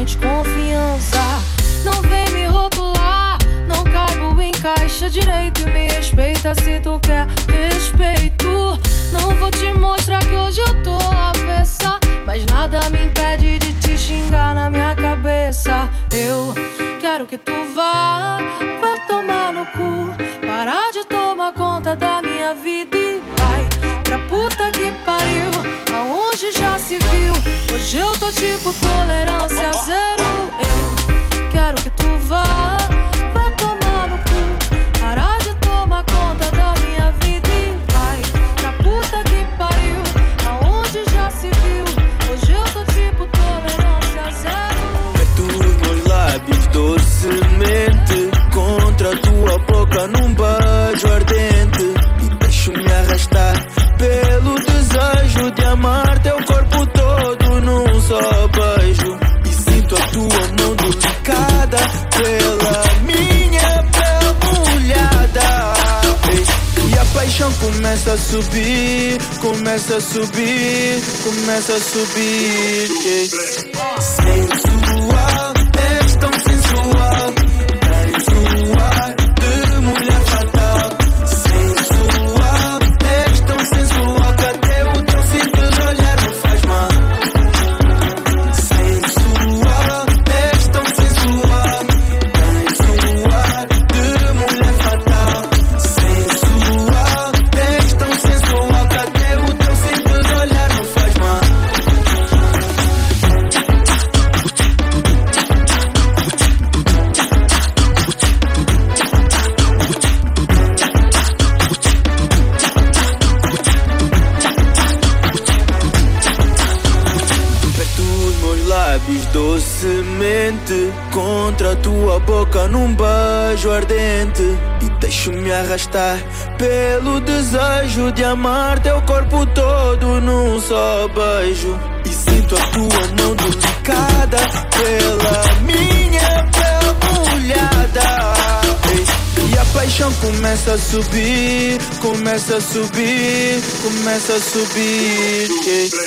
sente confiança. Não vem me rotular, não caibo em caixa direito. E me respeita se tu quer respeito. Não vou te mostrar que hoje eu tô avessa. Mas nada me impede de te xingar na minha cabeça. Eu quero que tu vá pra tomar no cu. Parar de tomar conta da minha vida e vai pra puta que pariu. Aonde já se viu? Hoje eu tô tipo tolerância. Então começa a subir, começa a subir, começa a subir. Yeah. Sensual. arrastar pelo desejo de amar teu corpo todo num só beijo. E sinto a tua mão dedicada pela minha pele molhada. E a paixão começa a subir, começa a subir, começa a subir. Yeah.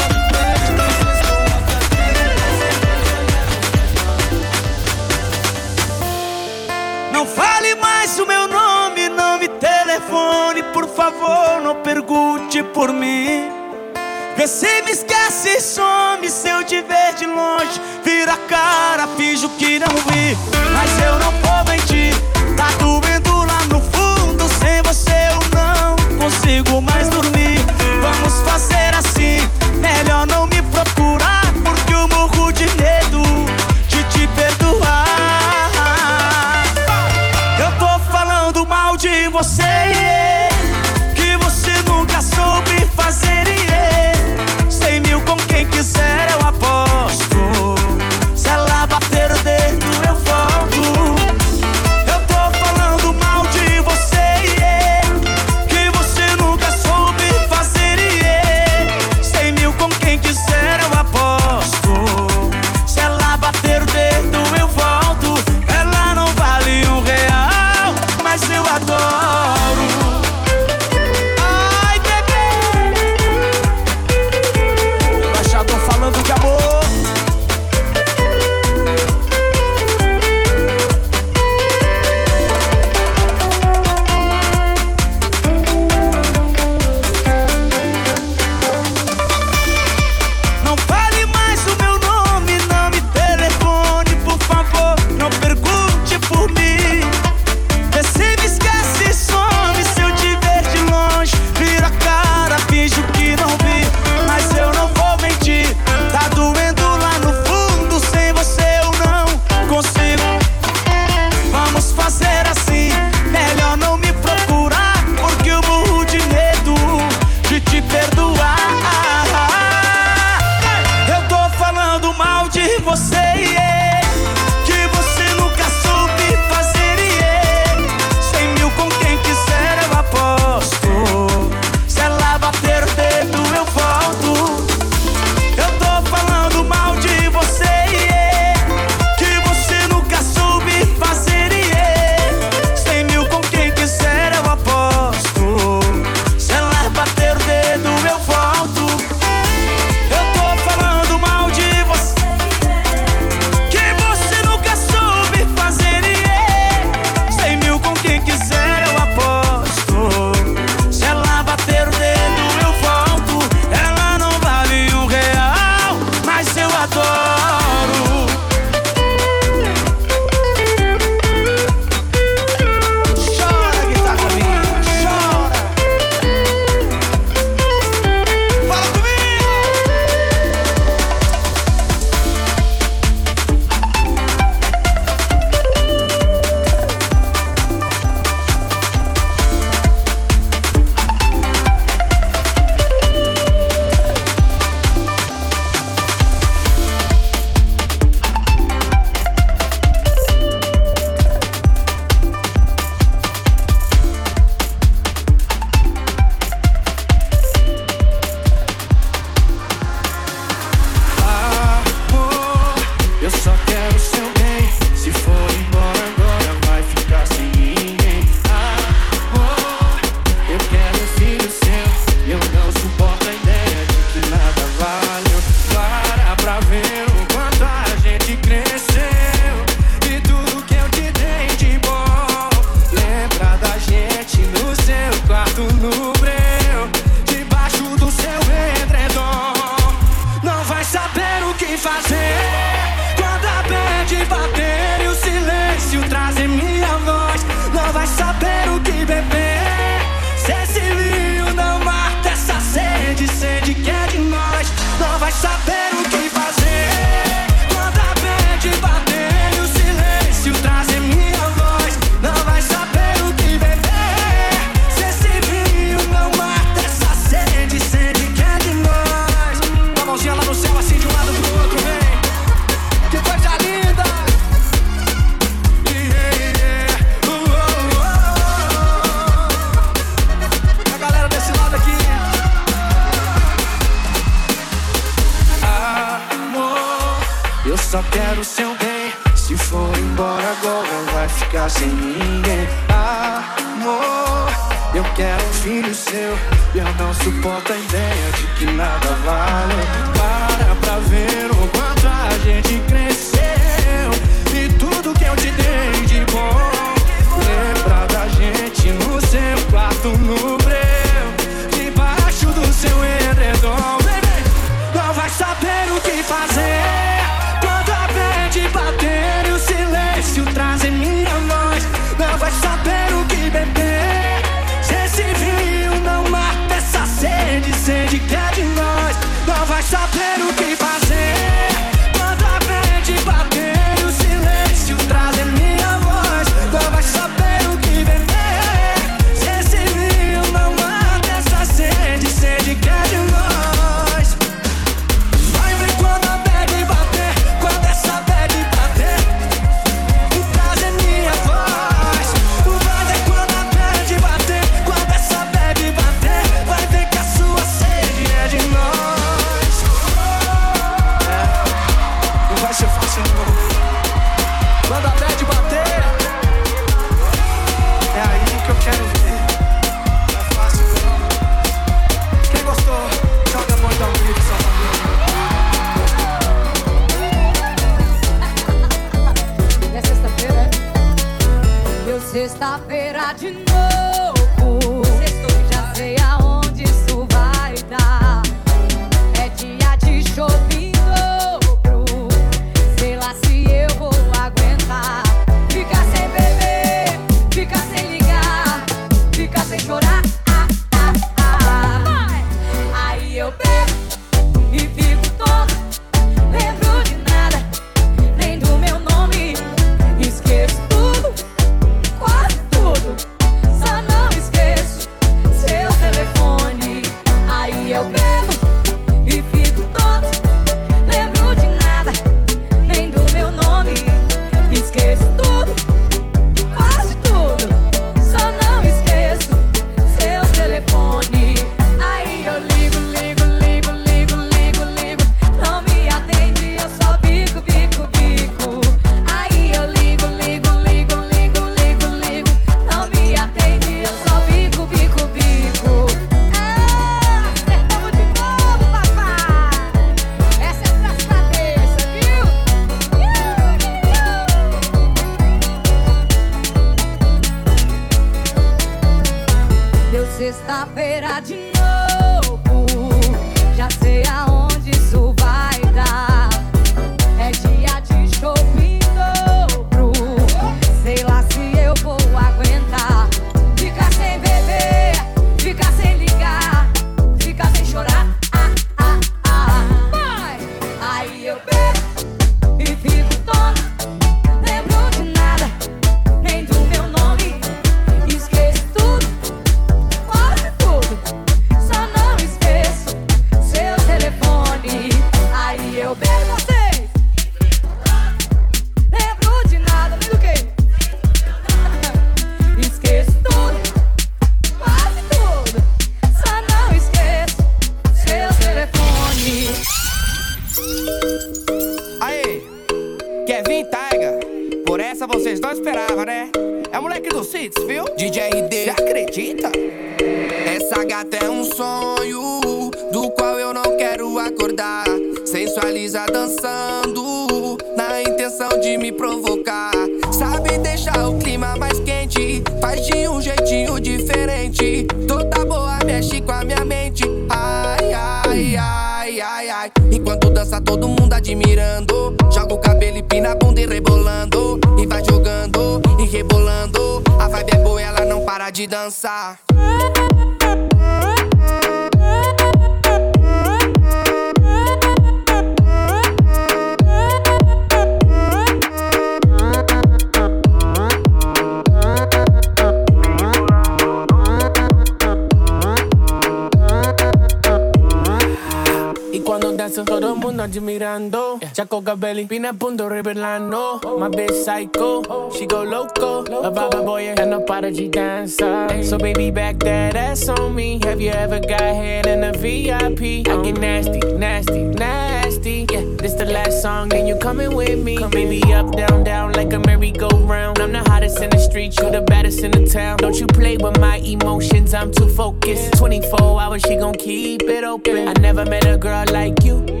Cabelli, pina punto revelando My bitch psycho, she go loco A baba boy, and a de dança So baby back that ass on me Have you ever got head in a VIP? I get nasty, nasty, nasty nasty. Yeah, this the last song, and you coming with me. Baby, up, down, down like a merry-go-round. I'm the hottest in the street, you the baddest in the town. Don't you play with my emotions, I'm too focused. 24 hours, she gon' keep it open. I never met a girl like you.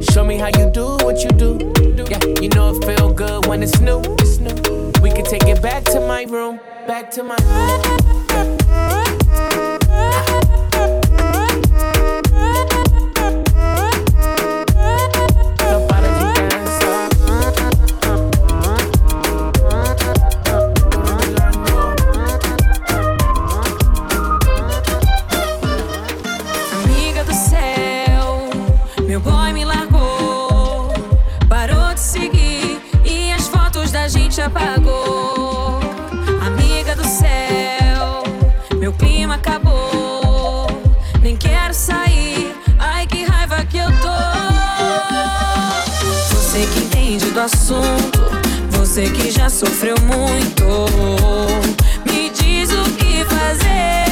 Show me how you do what you do. Yeah, you know it feel good when it's new. It's new. We can take it back to my room, back to my do assunto, você que já sofreu muito. Me diz o que fazer.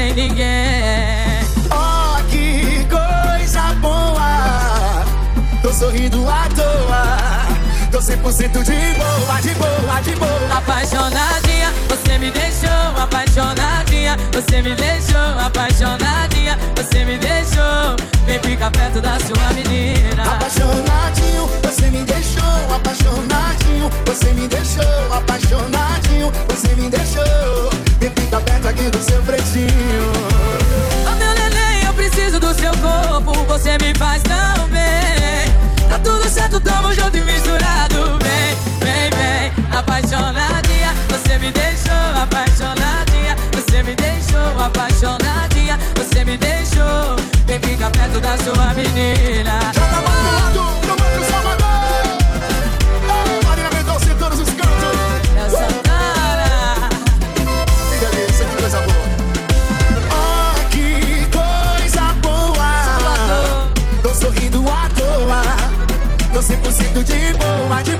Nene perto da sua menina. Joga mais pro lado, pro Marco Salvador. Marina Mendonça em todos os cantos. É Santana. Que delícia, que coisa boa. Oh, que coisa boa. Tô sorrindo à toa. Tô 100% de boa, de boa,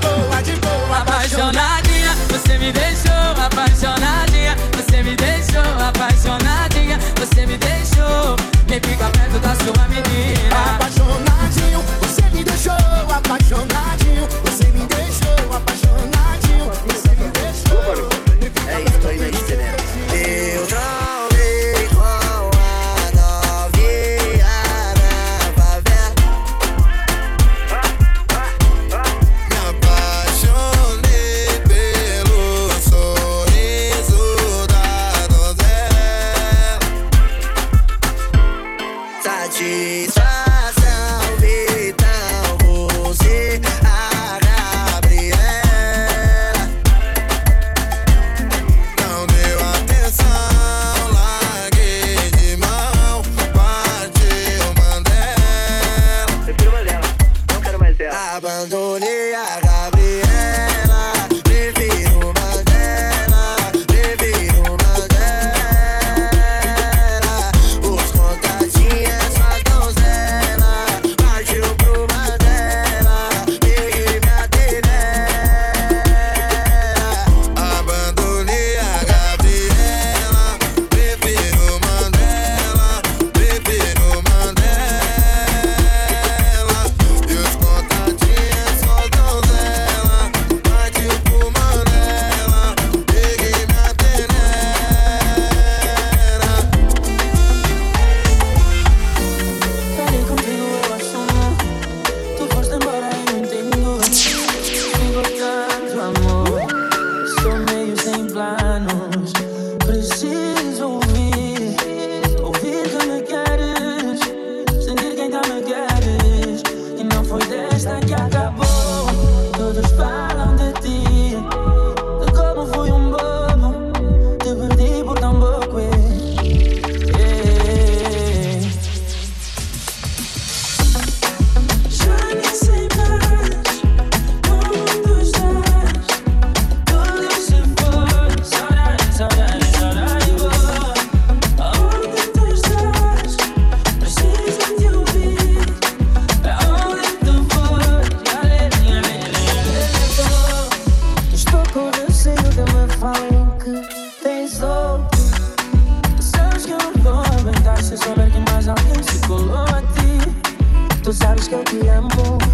Tu sabes que eu te amo.